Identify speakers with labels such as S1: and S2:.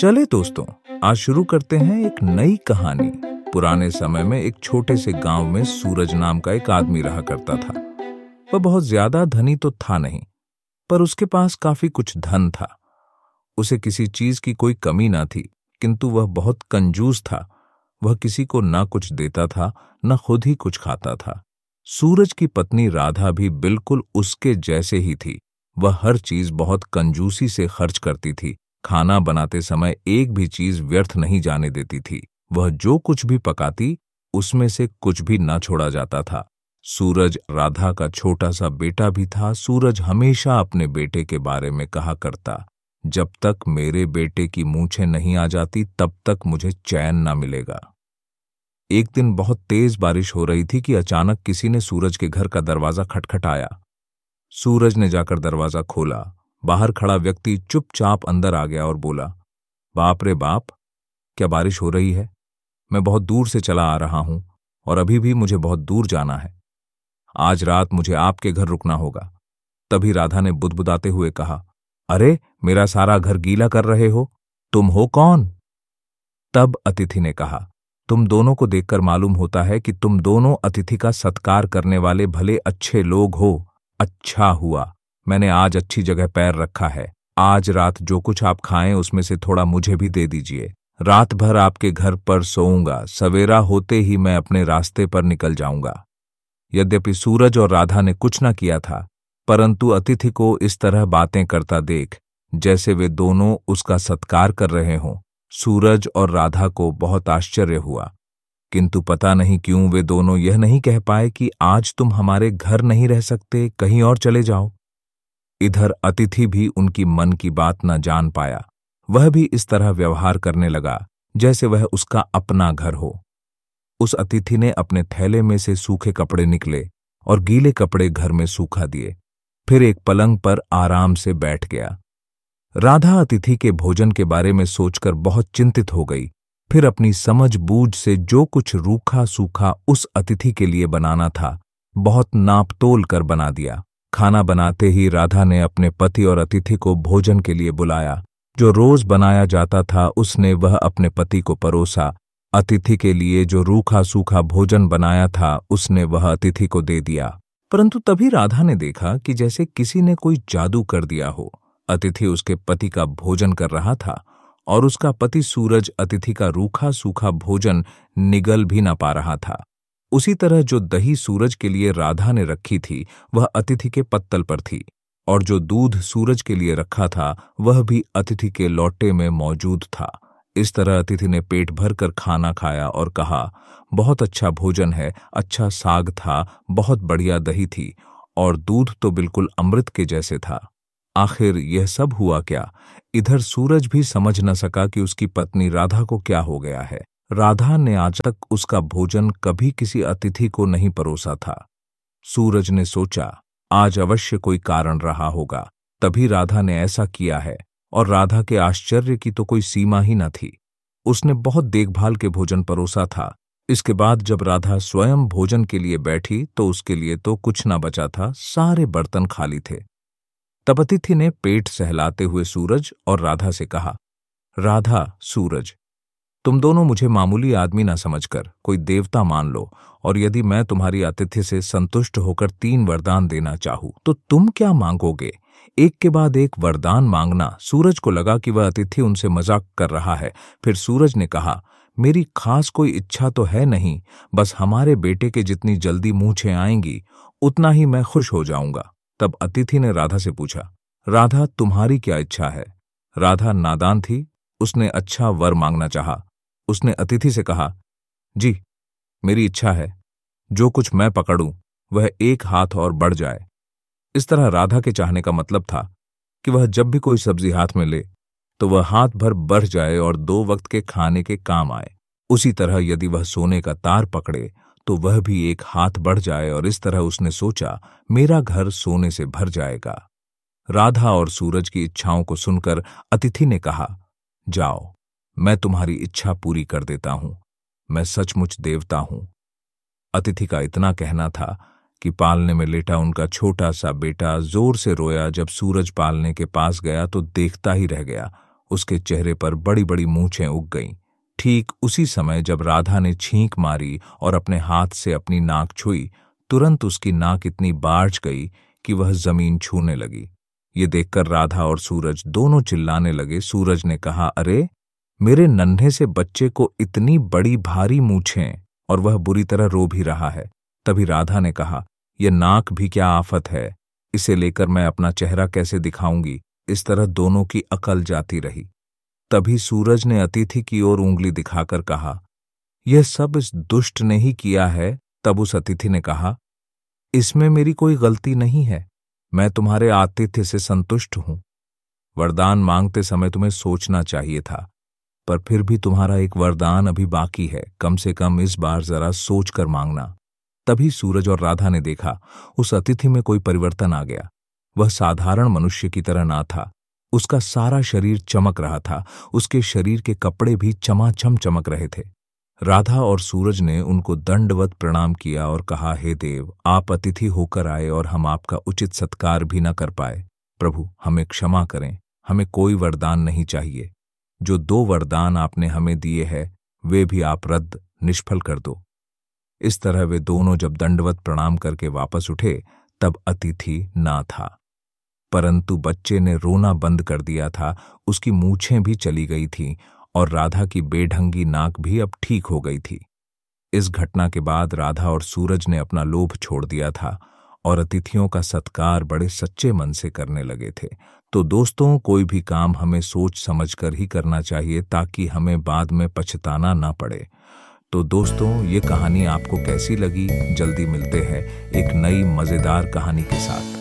S1: चले दोस्तों, आज शुरू करते हैं एक नई कहानी। पुराने समय में एक छोटे से गाँव में सूरज नाम का एक आदमी रहा करता था। वह बहुत ज़्यादा धनी तो था नहीं, पर उसके पास काफ़ी कुछ धन था। उसे किसी चीज़ की कोई कमी ना थी, किंतु वह बहुत कंजूस था। वह किसी को ना कुछ देता था, न खुद ही कुछ खाता था। सूरज की पत्नी राधा भी बिल्कुल उसके जैसे ही थी। वह हर चीज़ बहुत कंजूसी से खर्च करती थी खाना बनाते समय एक भी चीज़ व्यर्थ नहीं जाने देती थी। वह जो कुछ भी पकाती, उसमें से कुछ भी न छोड़ा जाता था। सूरज राधा का छोटा सा बेटा भी था। सूरज हमेशा अपने बेटे के बारे में कहा करता, जब तक मेरे बेटे की मूछें नहीं आ जाती, तब तक मुझे चैन न मिलेगा। एक दिन बहुत तेज बारिश हो रही थी कि अचानक किसी ने सूरज के घर का दरवाज़ा खटखटाया। सूरज ने जाकर दरवाज़ा खोला। बाहर खड़ा व्यक्ति चुपचाप अंदर आ गया और बोला, बाप रे बाप, क्या बारिश हो रही है? मैं बहुत दूर से चला आ रहा हूँ और अभी भी मुझे बहुत दूर जाना है। आज रात मुझे आपके घर रुकना होगा। तभी राधा ने बुदबुदाते हुए कहा, अरे, मेरा सारा घर गीला कर रहे हो? तुम हो कौन? तब अतिथि ने कहा, तुम दोनों को देखकर मालूम होता है कि तुम दोनों अतिथि का सत्कार करने वाले भले अच्छे लोग हो अच्छा हुआ। मैंने आज अच्छी जगह पैर रखा है। आज रात जो कुछ आप खाएँ, उसमें से थोड़ा मुझे भी दे दीजिए। रात भर आपके घर पर सोऊँगा। सवेरा होते ही मैं अपने रास्ते पर निकल जाऊँगा। यद्यपि सूरज और राधा ने कुछ न किया था, परंतु अतिथि को इस तरह बातें करता देख, जैसे वे दोनों उसका सत्कार कर रहे हों। सूरज और राधा को बहुत आश्चर्य हुआ। किंतु पता नहीं क्यों वे दोनों यह नहीं कह पाए कि आज तुम हमारे घर नहीं रह सकते, कहीं और चले जाओ। इधर अतिथि भी उनकी मन की बात न जान पाया। वह भी इस तरह व्यवहार करने लगा, जैसे वह उसका अपना घर हो। उस अतिथि ने अपने थैले में से सूखे कपड़े निकले और गीले कपड़े घर में सूखा दिए। फिर एक पलंग पर आराम से बैठ गया। राधा अतिथि के भोजन के बारे में सोचकर बहुत चिंतित हो गई। फिर अपनी समझ बूझ से जो कुछ रूखा सूखा उस अतिथि के लिए बनाना था, बहुत नापतोल कर बना दिया। खाना बनाते ही राधा ने अपने पति और अतिथि को भोजन के लिए बुलाया। जो रोज बनाया जाता था, उसने वह अपने पति को परोसा। अतिथि के लिए जो रूखा सूखा भोजन बनाया था, उसने वह अतिथि को दे दिया। परंतु तभी राधा ने देखा कि जैसे किसी ने कोई जादू कर दिया हो। अतिथि उसके पति का भोजन कर रहा था, और उसका पति सूरज अतिथि का रूखा सूखा भोजन निगल भी ना पा रहा था। उसी तरह जो दही सूरज के लिए राधा ने रखी थी, वह अतिथि के पत्तल पर थी, और जो दूध सूरज के लिए रखा था, वह भी अतिथि के लौटे में मौजूद था। इस तरह अतिथि ने पेट भर कर खाना खाया और कहा, बहुत अच्छा भोजन है अच्छा साग था, बहुत बढ़िया दही थी, और दूध तो बिल्कुल अमृत के जैसे था। आखिर यह सब हुआ क्या? इधर सूरज भी समझ न सका कि उसकी पत्नी राधा को क्या हो गया है। राधा ने आज तक उसका भोजन कभी किसी अतिथि को नहीं परोसा था। सूरज ने सोचा, आज अवश्य कोई कारण रहा होगा। तभी राधा ने ऐसा किया है, और राधा के आश्चर्य की तो कोई सीमा ही न थी। उसने बहुत देखभाल के भोजन परोसा था। इसके बाद जब राधा स्वयं भोजन के लिए बैठी तो उसके लिए तो कुछ न बचा था, सारे बर्तन खाली थे। तब अतिथि ने पेट सहलाते हुए सूरज और राधा से कहा, राधा, सूरज तुम दोनों मुझे मामूली आदमी ना समझकर कोई देवता मान लो, और यदि मैं तुम्हारी आतिथ्य से संतुष्ट होकर तीन वरदान देना चाहूँ तो तुम क्या मांगोगे? एक के बाद एक वरदान मांगना सूरज को लगा कि वह अतिथि उनसे मज़ाक कर रहा है। फिर सूरज ने कहा, मेरी खास कोई इच्छा तो है नहीं, बस हमारे बेटे के जितनी जल्दी मूछें आएँगी उतना ही मैं खुश हो जाऊँगा। तब अतिथि ने राधा से पूछा, राधा, तुम्हारी क्या इच्छा है? राधा नादान थी, उसने अच्छा वर मांगना चाहा। उसने अतिथि से कहा, जी, मेरी इच्छा है। जो कुछ मैं पकड़ूं, वह एक हाथ और बढ़ जाए। इस तरह राधा के चाहने का मतलब था कि वह जब भी कोई सब्ज़ी हाथ में ले तो वह हाथ भर बढ़ जाए और दो वक्त के खाने के काम आए। उसी तरह यदि वह सोने का तार पकड़े तो वह भी एक हाथ बढ़ जाए और इस तरह उसने सोचा, मेरा घर सोने से भर जाएगा। राधा और सूरज की इच्छाओं को सुनकर अतिथि ने कहा, जाओ। मैं तुम्हारी इच्छा पूरी कर देता हूँ। मैं सचमुच देवता हूँ। अतिथि का इतना कहना था कि पालने में लेटा उनका छोटा सा बेटा ज़ोर से रोया। जब सूरज पालने के पास गया तो देखता ही रह गया। उसके चेहरे पर बड़ी बड़ी मूछें उग गईं। ठीक उसी समय जब राधा ने छींक मारी और अपने हाथ से अपनी नाक छुई, तुरंत उसकी नाक इतनी बाढ़ गई कि वह ज़मीन छूने लगी। ये देखकर राधा और सूरज दोनों चिल्लाने लगे। सूरज ने कहा, अरे मेरे नन्हे से बच्चे को इतनी बड़ी भारी मूछें, और वह बुरी तरह रो भी रहा है। तभी राधा ने कहा यह नाक भी क्या आफत है? इसे लेकर मैं अपना चेहरा कैसे दिखाऊँगी? इस तरह दोनों की अकल जाती रही। तभी सूरज ने अतिथि की ओर उंगली दिखाकर कहा, यह सब इस दुष्ट ने ही किया है? तब उस अतिथि ने कहा, इसमें मेरी कोई गलती नहीं है। मैं तुम्हारे आतिथ्य से संतुष्ट हूँ। वरदान मांगते समय तुम्हें सोचना चाहिए था। पर फिर भी तुम्हारा एक वरदान अभी बाकी है। कम से कम इस बार जरा सोच कर मांगना। तभी सूरज और राधा ने देखा, उस अतिथि में कोई परिवर्तन आ गया। वह साधारण मनुष्य की तरह ना था। उसका सारा शरीर चमक रहा था। उसके शरीर के कपड़े भी चमाचम चमक रहे थे। राधा और सूरज ने उनको दंडवत प्रणाम किया और कहा, हे देव, आप अतिथि होकर आए और हम आपका उचित सत्कार भी न कर पाए। प्रभु, हमें क्षमा करें। हमें कोई वरदान नहीं चाहिए। जो दो वरदान आपने हमें दिए हैं, वे भी आप रद्द, निष्फल कर दो। इस तरह वे दोनों जब दंडवत प्रणाम करके वापस उठे, तब अतिथि ना था। परंतु बच्चे ने रोना बंद कर दिया था, उसकी मूछें भी चली गई थीं, और राधा की बेढंगी नाक भी अब ठीक हो गई थी। इस घटना के बाद राधा और सूरज ने अपना लोभ छोड़ दिया था, और अतिथियों का सत्कार बड़े सच्चे मन से करने लगे थे। तो दोस्तों, कोई भी काम हमें सोच समझकर ही करना चाहिए ताकि हमें बाद में पछताना ना पड़े। तो दोस्तों, ये कहानी आपको कैसी लगी? जल्दी मिलते हैं एक नई मज़ेदार कहानी के साथ।